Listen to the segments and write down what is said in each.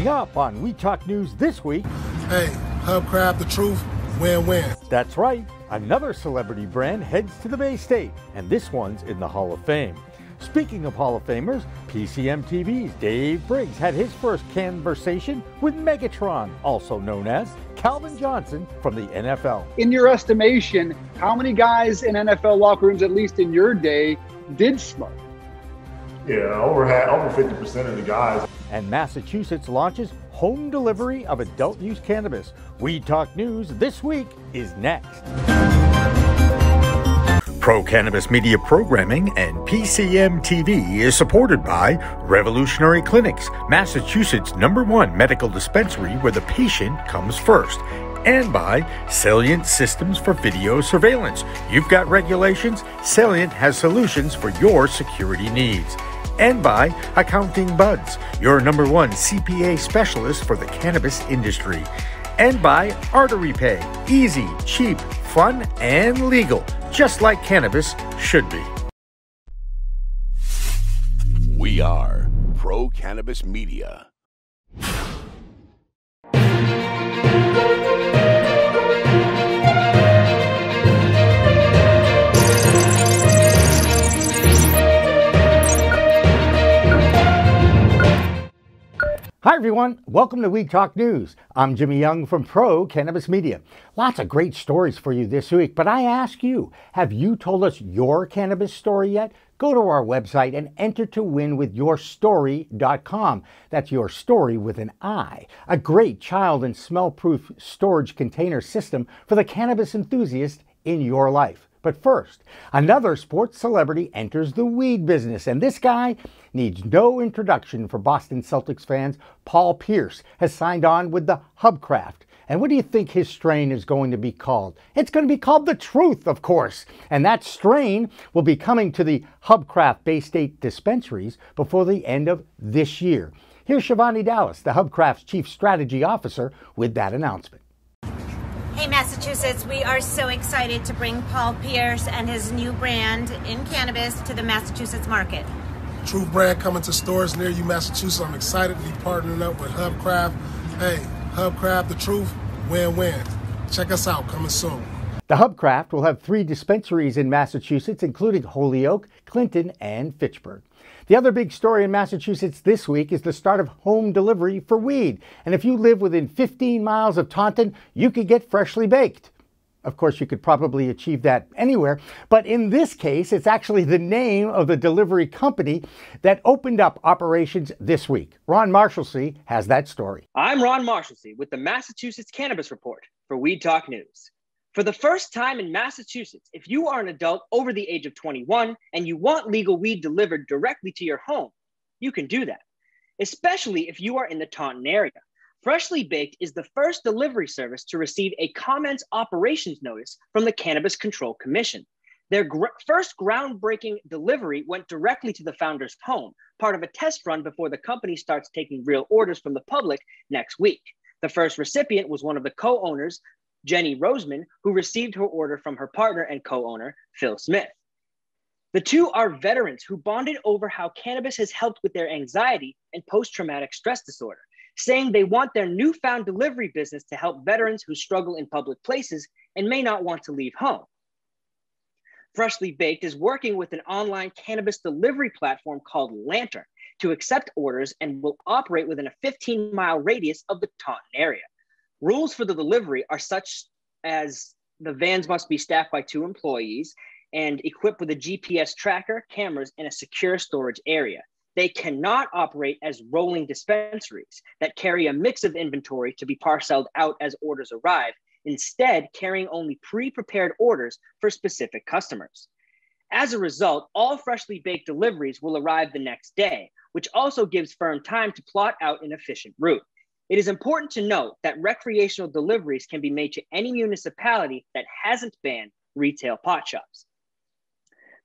Coming up on Weed Talk News this week. Hey, Hubcraft, the truth, win win. That's right. Another celebrity brand heads to the Bay State, and this one's in the Hall of Fame. Speaking of Hall of Famers, PCM TV's Dave Briggs had his first conversation with Megatron, also known as Calvin Johnson from the NFL. In your estimation, how many guys in NFL locker rooms, at least in your day, did smoke? Yeah, over half, over fifty percent of the guys. And Massachusetts launches home delivery of adult use cannabis. Weed Talk News this week is next. Pro Cannabis Media Programming and PCM TV is supported by Revolutionary Clinics, Massachusetts' number one medical dispensary where the patient comes first, and by Salient Systems for Video Surveillance. You've got regulations, Salient has solutions for your security needs. And by Accounting Buds, your number one CPA specialist for the cannabis industry. And by Artery Pay, easy, cheap, fun, and legal just like cannabis should be. We are Pro Cannabis Media. Hi, everyone. Welcome to Weed Talk News. I'm Jimmy Young from Pro Cannabis Media. Lots of great stories for you this week, but I ask you have you told us your cannabis story yet? Go to our website and enter to win with yourstory.com. That's your story with an I. A great child and smell proof storage container system for the cannabis enthusiast in your life. But first, another sports celebrity enters the weed business, and this guy needs no introduction for Boston Celtics fans. Paul Pierce has signed on with the Hubcraft. And what do you think his strain is going to be called? It's going to be called the Truth, of course. And that strain will be coming to the Hubcraft Bay State dispensaries before the end of this year. Here's Shivani Dallas, the Hubcraft's Chief Strategy Officer, with that announcement. Hey, Massachusetts, we are so excited to bring Paul Pierce and his new brand in cannabis to the Massachusetts market. Truth brand coming to stores near you, Massachusetts. I'm excited to be partnering up with Hubcraft. Hey, Hubcraft, the truth, win win. Check us out, coming soon. The Hubcraft will have three dispensaries in Massachusetts, including Holyoke, Clinton, and Fitchburg. The other big story in Massachusetts this week is the start of home delivery for weed. And if you live within 15 miles of Taunton, you could get freshly baked. Of course, you could probably achieve that anywhere, but in this case, it's actually the name of the delivery company that opened up operations this week. Ron Marshalsea has that story. I'm Ron Marshalsea with the Massachusetts Cannabis Report for Weed Talk News. For the first time in Massachusetts, if you are an adult over the age of 21 and you want legal weed delivered directly to your home, you can do that, especially if you are in the Taunton area. Freshly Baked is the first delivery service to receive a comments operations notice from the Cannabis Control Commission. Their gr- first groundbreaking delivery went directly to the founder's home, part of a test run before the company starts taking real orders from the public next week. The first recipient was one of the co owners Jenny Roseman, who received her order from her partner and co owner, Phil Smith. The two are veterans who bonded over how cannabis has helped with their anxiety and post traumatic stress disorder, saying they want their newfound delivery business to help veterans who struggle in public places and may not want to leave home. Freshly Baked is working with an online cannabis delivery platform called Lantern to accept orders and will operate within a 15 mile radius of the Taunton area. Rules for the delivery are such as the vans must be staffed by two employees and equipped with a GPS tracker, cameras, and a secure storage area. They cannot operate as rolling dispensaries that carry a mix of inventory to be parceled out as orders arrive, instead, carrying only pre prepared orders for specific customers. As a result, all freshly baked deliveries will arrive the next day, which also gives firm time to plot out an efficient route. It is important to note that recreational deliveries can be made to any municipality that hasn't banned retail pot shops.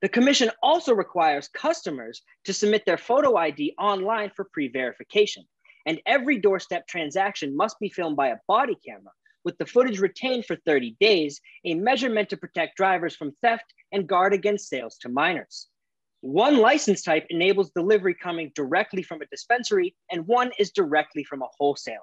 The Commission also requires customers to submit their photo ID online for pre verification, and every doorstep transaction must be filmed by a body camera, with the footage retained for 30 days, a measure meant to protect drivers from theft and guard against sales to minors. One license type enables delivery coming directly from a dispensary, and one is directly from a wholesaler.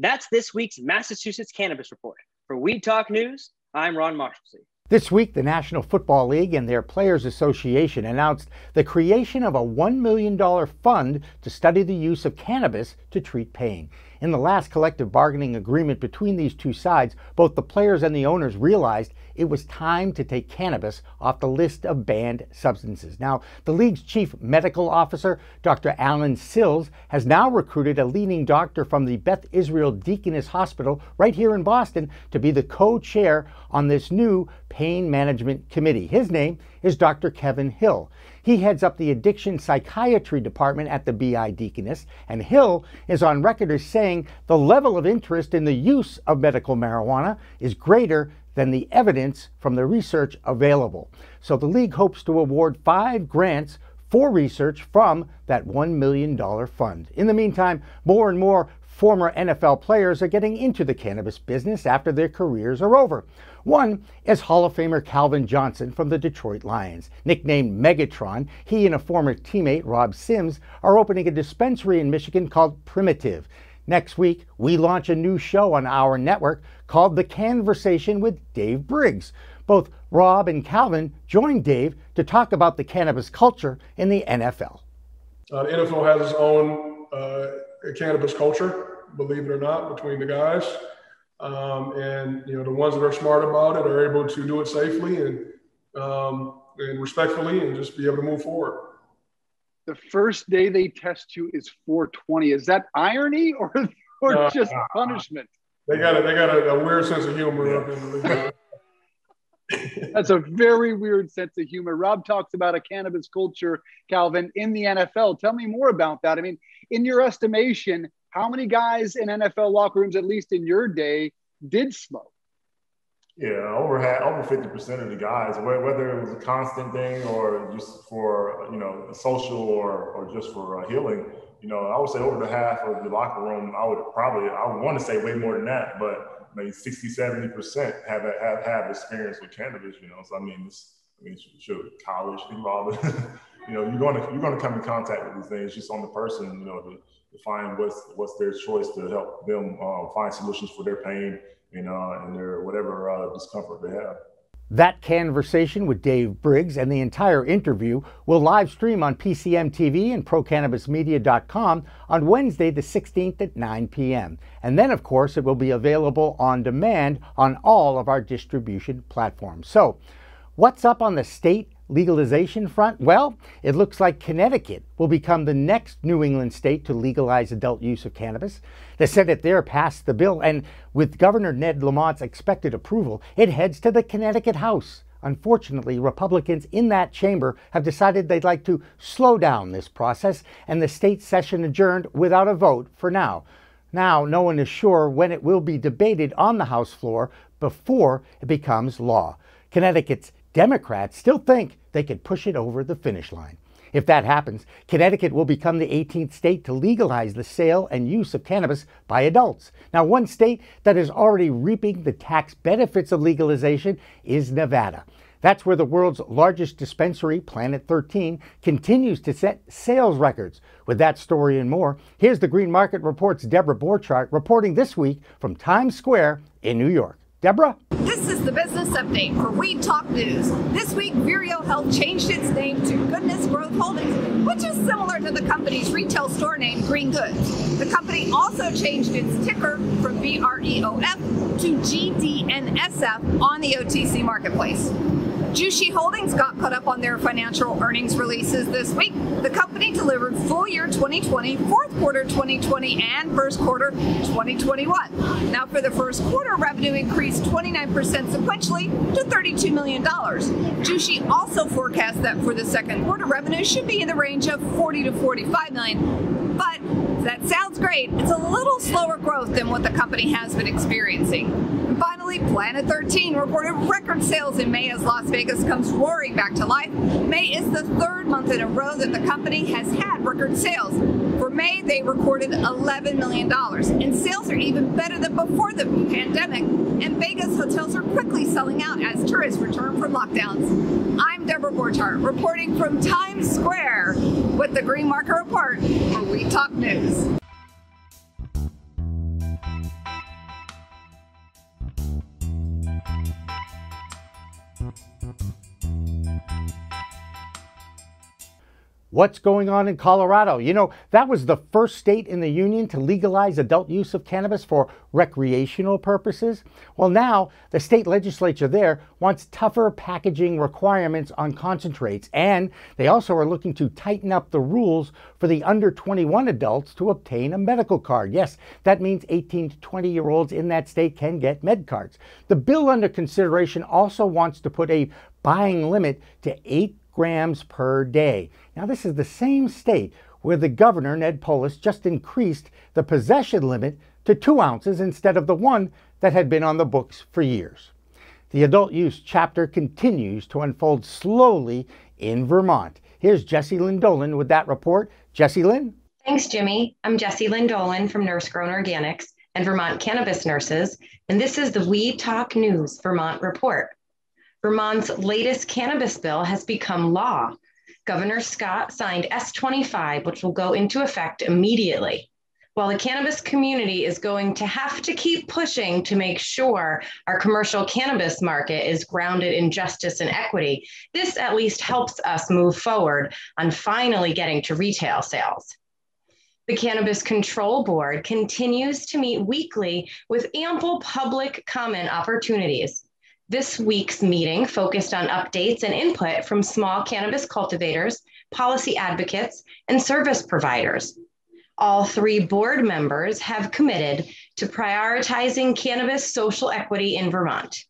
That's this week's Massachusetts Cannabis Report. For Weed Talk News, I'm Ron Marshalsea. This week, the National Football League and their Players Association announced the creation of a $1 million fund to study the use of cannabis to treat pain. In the last collective bargaining agreement between these two sides, both the players and the owners realized it was time to take cannabis off the list of banned substances. Now, the league's chief medical officer, Dr. Alan Sills, has now recruited a leading doctor from the Beth Israel Deaconess Hospital right here in Boston to be the co chair on this new pain management committee. His name is Dr. Kevin Hill. He heads up the addiction psychiatry department at the BI Deaconess, and Hill is on record as saying the level of interest in the use of medical marijuana is greater than the evidence from the research available. So the league hopes to award five grants for research from that $1 million fund. In the meantime, more and more former NFL players are getting into the cannabis business after their careers are over. One is Hall of Famer Calvin Johnson from the Detroit Lions. Nicknamed Megatron, he and a former teammate, Rob Sims, are opening a dispensary in Michigan called Primitive. Next week, we launch a new show on our network called The Cannversation with Dave Briggs. Both Rob and Calvin joined Dave to talk about the cannabis culture in the NFL. Uh, the NFL has its own uh, cannabis culture, believe it or not, between the guys. Um, and you know the ones that are smart about it are able to do it safely and um, and respectfully, and just be able to move forward the first day they test you is 420. Is that irony or, or uh, just punishment? They got a, they got a, a weird sense of humor up in the That's a very weird sense of humor. Rob talks about a cannabis culture, Calvin, in the NFL. Tell me more about that. I mean, in your estimation, how many guys in NFL locker rooms, at least in your day, did smoke? Yeah, over half, over fifty percent of the guys, whether it was a constant thing or just for you know social or or just for uh, healing, you know, I would say over the half of the locker room, I would probably, I want to say way more than that, but maybe 60, 70 percent have have have experience with cannabis. You know, so I mean, it's, I mean, sure, college, involved. you know, you're going to you're to come in contact with these things just on the person. You know, to, to find what's what's their choice to help them uh, find solutions for their pain you know, and their whatever uh, discomfort they have. That conversation with Dave Briggs and the entire interview will live stream on PCM TV and ProCannabisMedia.com on Wednesday, the 16th at 9 p.m. And then, of course, it will be available on demand on all of our distribution platforms. So, what's up on the state legalization front? Well, it looks like Connecticut will become the next New England state to legalize adult use of cannabis. The Senate there passed the bill, and with Governor Ned Lamont's expected approval, it heads to the Connecticut House. Unfortunately, Republicans in that chamber have decided they'd like to slow down this process, and the state session adjourned without a vote for now. Now, no one is sure when it will be debated on the House floor before it becomes law. Connecticut's Democrats still think they could push it over the finish line. If that happens, Connecticut will become the 18th state to legalize the sale and use of cannabis by adults. Now, one state that is already reaping the tax benefits of legalization is Nevada. That's where the world's largest dispensary, Planet 13, continues to set sales records. With that story and more, here's the Green Market Report's Debra Borchardt reporting this week from Times Square in New York. Debra? Business update for Weed Talk News. This week, Vireo Health changed its name to Goodness Growth Holdings, which is similar to the company's retail store name, Green Goods. The company also changed its ticker from VREOF to GDNSF on the OTC marketplace. Jushi Holdings got caught up on their financial earnings releases this week. The company delivered full year 2020, fourth quarter 2020, and first quarter 2021. Now, for the first quarter, revenue increased 29% sequentially to $32 million. Jushi also forecasts that for the second quarter, revenue should be in the range of 40 to 45 million. But that sounds great. It's a little slower growth than what the company has been experiencing. And Planet 13 reported record sales in May as Las Vegas comes roaring back to life. May is the third month in a row that the company has had record sales. For May, they recorded $11 million. And sales are even better than before the pandemic. And Vegas hotels are quickly selling out as tourists return from lockdowns. I'm Debra Borchardt, reporting from Times Square with the Green Market Report for Weed Talk News. What's going on in Colorado? You know, that was the first state in the union to legalize adult use of cannabis for recreational purposes. Well, now the state legislature there wants tougher packaging requirements on concentrates, and they also are looking to tighten up the rules for the under 21 adults to obtain a medical card. Yes, that means 18 to 20 year olds in that state can get med cards. The bill under consideration also wants to put a buying limit to 8 grams per day. Now, this is the same state where the governor, Ned Polis, just increased the possession limit to two ounces instead of the one that had been on the books for years. The adult use chapter continues to unfold slowly in Vermont. Here's Jessilyn Dolan with that report. Jessilyn? Thanks, Jimmy. I'm Jessilyn Dolan from Nurse Grown Organics and Vermont Cannabis Nurses, and this is the Weed Talk News Vermont report. Vermont's latest cannabis bill has become law. Governor Scott signed S25, which will go into effect immediately. While the cannabis community is going to have to keep pushing to make sure our commercial cannabis market is grounded in justice and equity, this at least helps us move forward on finally getting to retail sales. The Cannabis Control Board continues to meet weekly with ample public comment opportunities. This week's meeting focused on updates and input from small cannabis cultivators, policy advocates, and service providers. All three board members have committed to prioritizing cannabis social equity in Vermont.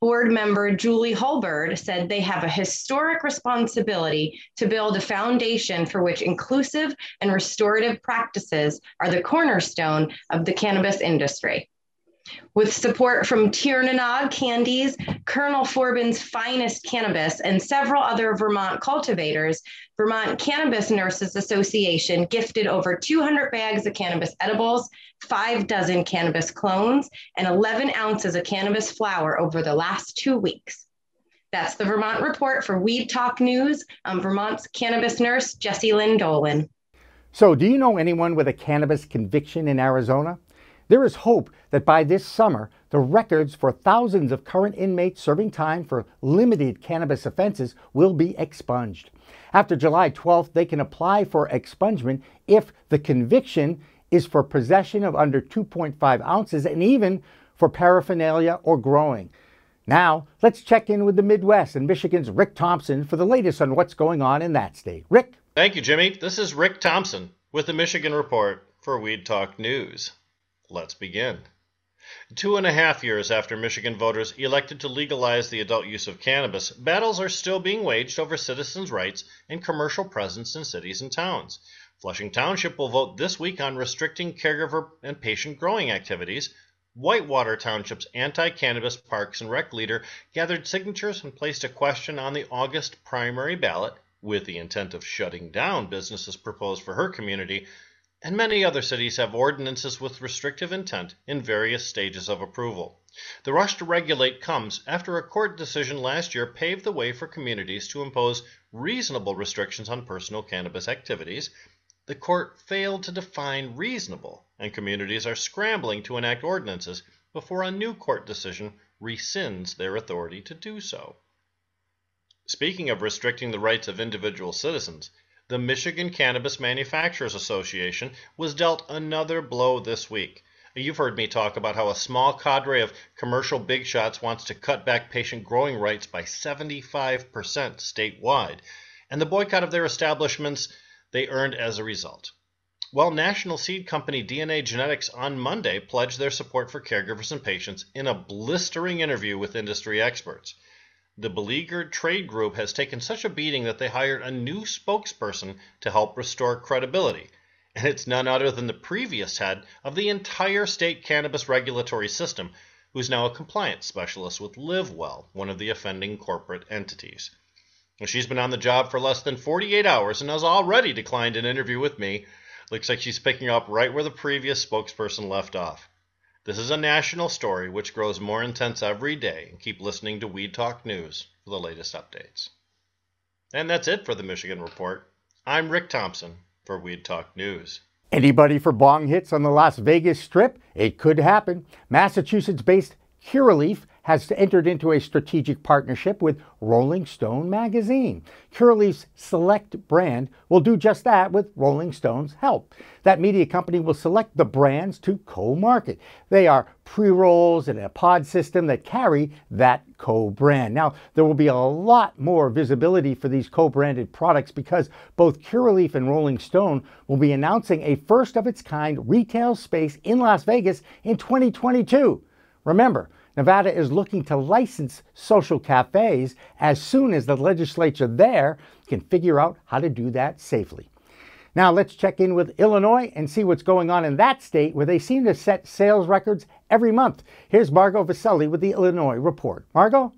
Board member Julie Hulburd said they have a historic responsibility to build a foundation for which inclusive and restorative practices are the cornerstone of the cannabis industry. With support from Tiernanog Candies, Colonel Forbin's Finest Cannabis, and several other Vermont cultivators, Vermont Cannabis Nurses Association gifted over 200 bags of cannabis edibles, five dozen cannabis clones, and 11 ounces of cannabis flower over the last two weeks. That's the Vermont Report for Weed Talk News. I'm Vermont's cannabis nurse, Jessilyn Dolan. So, do you know anyone with a cannabis conviction in Arizona? There is hope that by this summer, the records for thousands of current inmates serving time for limited cannabis offenses will be expunged. After July 12th, they can apply for expungement if the conviction is for possession of under 2.5 ounces and even for paraphernalia or growing. Now, let's check in with the Midwest and Michigan's Rick Thompson for the latest on what's going on in that state. Rick? Thank you, Jimmy. This is Rick Thompson with the Michigan Report for Weed Talk News. Let's begin. Two and a half years after Michigan voters elected to legalize the adult use of cannabis, battles are still being waged over citizens' rights and commercial presence in cities and towns. Flushing Township will vote this week on restricting caregiver and patient growing activities. Whitewater Township's anti cannabis parks and rec leader gathered signatures and placed a question on the August primary ballot with the intent of shutting down businesses proposed for her community and many other cities have ordinances with restrictive intent in various stages of approval. The rush to regulate comes after a court decision last year paved the way for communities to impose reasonable restrictions on personal cannabis activities. The court failed to define reasonable, and communities are scrambling to enact ordinances before a new court decision rescinds their authority to do so. Speaking of restricting the rights of individual citizens, the Michigan Cannabis Manufacturers Association was dealt another blow this week. You've heard me talk about how a small cadre of commercial big shots wants to cut back patient growing rights by 75% statewide, and the boycott of their establishments they earned as a result. Well, national seed company DNA Genetics on Monday pledged their support for caregivers and patients in a blistering interview with industry experts. The beleaguered trade group has taken such a beating that they hired a new spokesperson to help restore credibility. And it's none other than the previous head of the entire state cannabis regulatory system, who's now a compliance specialist with LivWell, one of the offending corporate entities. She's been on the job for less than 48 hours and has already declined an interview with me. Looks like she's picking up right where the previous spokesperson left off. This is a national story which grows more intense every day. Keep listening to Weed Talk News for the latest updates. And that's it for the Michigan Report. I'm Rick Thompson for Weed Talk News. Anybody for bong hits on the Las Vegas Strip? It could happen. Massachusetts based Curaleaf has entered into a strategic partnership with Rolling Stone magazine. Curaleaf's Select brand will do just that with Rolling Stone's help. That media company will select the brands to co-market. They are pre-rolls and a pod system that carry that co-brand. Now, there will be a lot more visibility for these co-branded products because both Curaleaf and Rolling Stone will be announcing a first of its kind retail space in Las Vegas in 2022. Remember, Nevada is looking to license social cafes as soon as the legislature there can figure out how to do that safely. Now let's check in with Illinois and see what's going on in that state where they seem to set sales records every month. Here's Margo Vesely with the Illinois Report. Margo?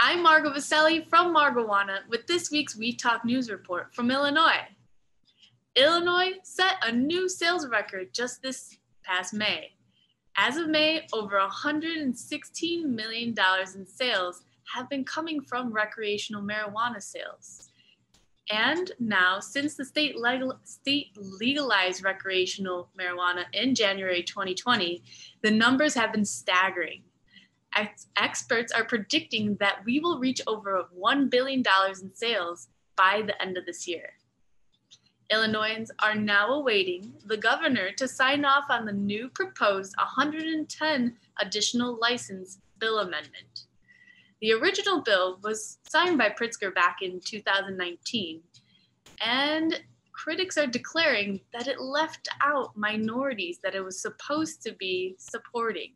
I'm Margo Vesely from Margowana with this week's Weed Talk News Report from Illinois. Illinois set a new sales record just this past May. As of May, over $116 million in sales have been coming from recreational marijuana sales. And now, since the state, legal, state legalized recreational marijuana in January 2020, the numbers have been staggering. Ex- experts are predicting that we will reach over $1 billion in sales by the end of this year. Illinoisans are now awaiting the governor to sign off on the new proposed 110 additional license bill amendment. The original bill was signed by Pritzker back in 2019, and critics are declaring that it left out minorities that it was supposed to be supporting.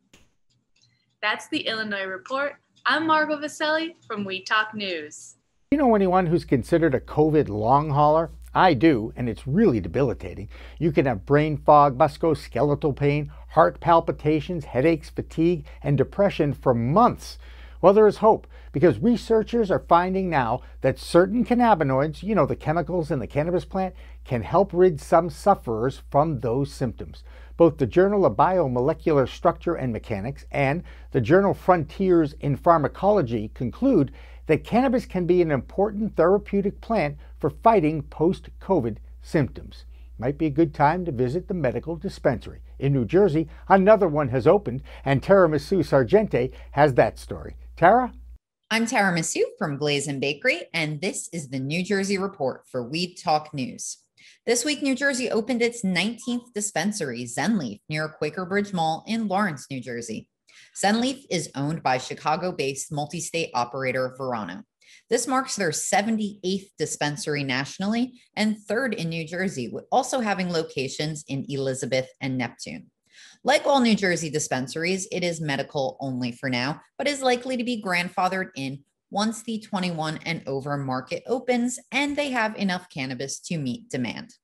That's the Illinois Report. I'm Margo Vesely from Weed Talk News. You know anyone who's considered a COVID long hauler? I do, and it's really debilitating. You can have brain fog, musculoskeletal pain, heart palpitations, headaches, fatigue, and depression for months. Well, there is hope because researchers are finding now that certain cannabinoids, you know, the chemicals in the cannabis plant, can help rid some sufferers from those symptoms. Both the Journal of Biomolecular Structure and Mechanics and the journal Frontiers in Pharmacology conclude that cannabis can be an important therapeutic plant for fighting post COVID symptoms. Might be a good time to visit the medical dispensary. In New Jersey, another one has opened, and Tara Misu Sargente has that story. Tara? I'm Tara Misu from Blazin Bakery, and this is the New Jersey Report for Weed Talk News. This week, New Jersey opened its 19th dispensary, Zenleaf, near Quaker Bridge Mall in Lawrence, New Jersey. Zenleaf is owned by Chicago based multi state operator Verano. This marks their 78th dispensary nationally and third in New Jersey, also having locations in Elizabeth and Neptune. Like all New Jersey dispensaries, it is medical only for now, but is likely to be grandfathered in once the 21 and over market opens and they have enough cannabis to meet demand.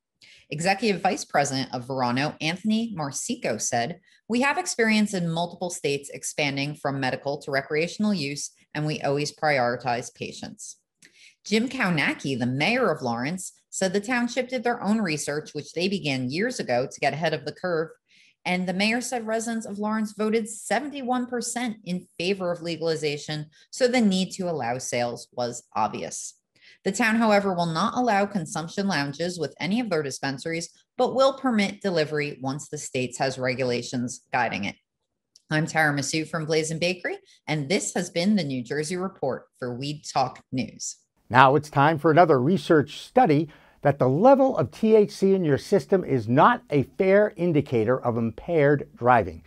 Executive Vice President of Verano, Anthony Marsico, said, We have experience in multiple states expanding from medical to recreational use, and we always prioritize patients. Jim Kaunacki, the mayor of Lawrence, said the township did their own research, which they began years ago to get ahead of the curve. And the mayor said residents of Lawrence voted 71% in favor of legalization, so the need to allow sales was obvious. The town, however, will not allow consumption lounges with any of their dispensaries, but will permit delivery once the state has regulations guiding it. I'm Tara Misu from Blazin Bakery, and this has been the New Jersey Report for Weed Talk News. Now it's time for another research study that the level of THC in your system is not a fair indicator of impaired driving.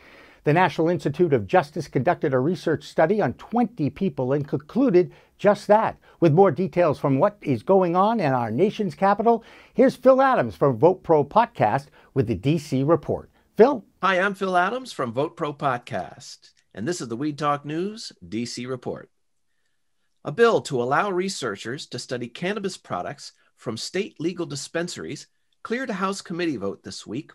The National Institute of Justice conducted a research study on 20 people and concluded just that. With more details from what is going on in our nation's capital, here's Phil Adams from Vote Pro Pot with the DC Report. Phil? Hi, I'm Phil Adams from Vote Pro Pot, and this is the Weed Talk News DC Report. A bill to allow researchers to study cannabis products from state legal dispensaries cleared a House committee vote this week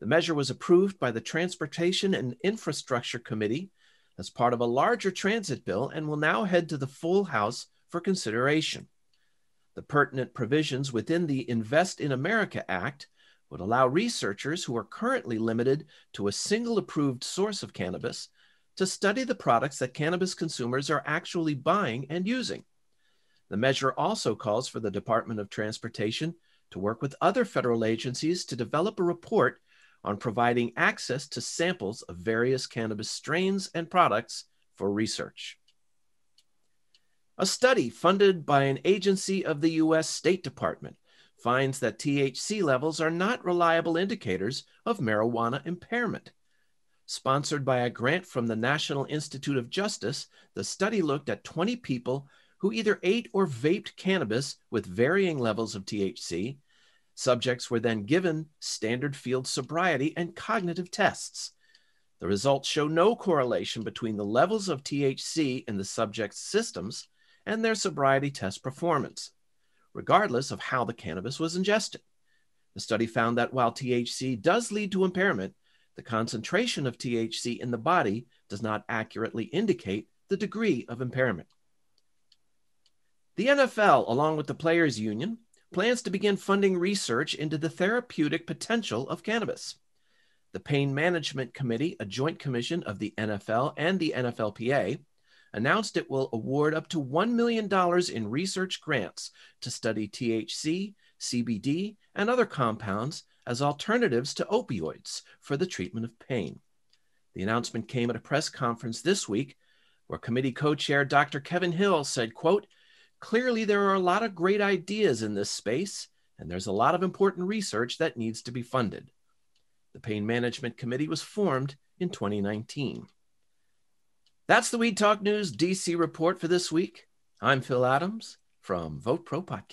the measure was approved by the Transportation and Infrastructure Committee as part of a larger transit bill and will now head to the full House for consideration. The pertinent provisions within the Invest in America Act would allow researchers who are currently limited to a single approved source of cannabis to study the products that cannabis consumers are actually buying and using. The measure also calls for the Department of Transportation to work with other federal agencies to develop a report on providing access to samples of various cannabis strains and products for research. A study funded by an agency of the U.S. State Department finds that THC levels are not reliable indicators of marijuana impairment. Sponsored by a grant from the National Institute of Justice, the study looked at 20 people who either ate or vaped cannabis with varying levels of THC. Subjects were then given standard field sobriety and cognitive tests. The results show no correlation between the levels of THC in the subject's systems and their sobriety test performance regardless of how the cannabis was ingested. The study found that while THC does lead to impairment, the concentration of THC in the body does not accurately indicate the degree of impairment. The NFL, along with the Players Union, plans to begin funding research into the therapeutic potential of cannabis. The Pain Management Committee, a joint commission of the NFL and the NFLPA, announced it will award up to $1 million in research grants to study THC, CBD, and other compounds as alternatives to opioids for the treatment of pain. The announcement came at a press conference this week where committee co-chair Dr. Kevin Hill said, quote, clearly there are a lot of great ideas in this space and there's a lot of important research that needs to be funded. The Pain Management Committee was formed in 2019. That's the Weed Talk News DC report for this week. I'm Phil Adams from Vote Pro Pot.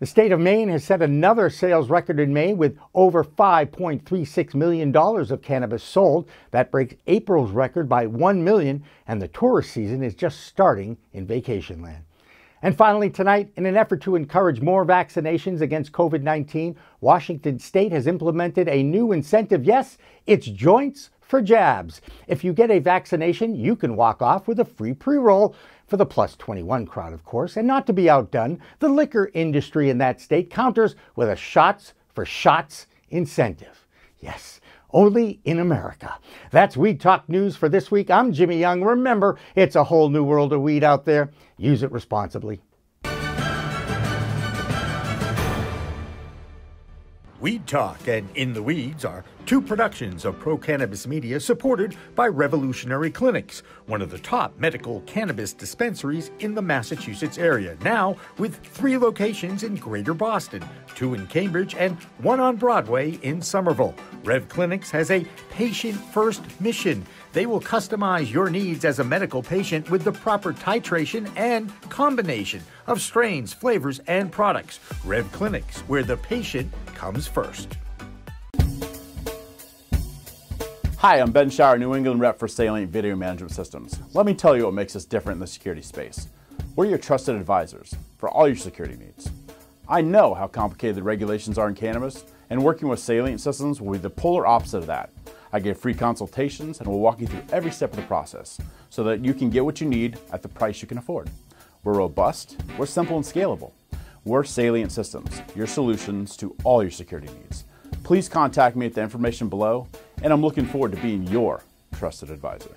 The state of Maine has set another sales record in May with over $5.36 million of cannabis sold. That breaks April's record by 1 million, and the tourist season is just starting in vacation land. And finally, tonight, in an effort to encourage more vaccinations against COVID 19, Washington State has implemented a new incentive. Yes, it's joints for jabs. If you get a vaccination, you can walk off with a free pre roll for the plus 21 crowd, of course. And not to be outdone, the liquor industry in that state counters with a shots for shots incentive. Yes. Only in America. That's Weed Talk News for this week. I'm Jimmy Young. Remember, it's a whole new world of weed out there. Use it responsibly. Weed Talk and In the Weeds are two productions of Pro Cannabis Media supported by Revolutionary Clinics, one of the top medical cannabis dispensaries in the Massachusetts area, now with three locations in Greater Boston, two in Cambridge, and one on Broadway in Somerville. Rev Clinics has a patient first mission they will customize your needs as a medical patient with the proper titration and combination of strains, flavors, and products. Rev Clinics, where the patient comes first. Hi, I'm Ben Shower, New England rep for Salient Video Management Systems. Let me tell you what makes us different in the security space. We're your trusted advisors for all your security needs. I know how complicated the regulations are in cannabis, and working with Salient Systems will be the polar opposite of that. I give free consultations and will walk you through every step of the process so that you can get what you need at the price you can afford. We're robust, we're simple and scalable. We're Salient Systems, your solutions to all your security needs. Please contact me at the information below, and I'm looking forward to being your trusted advisor.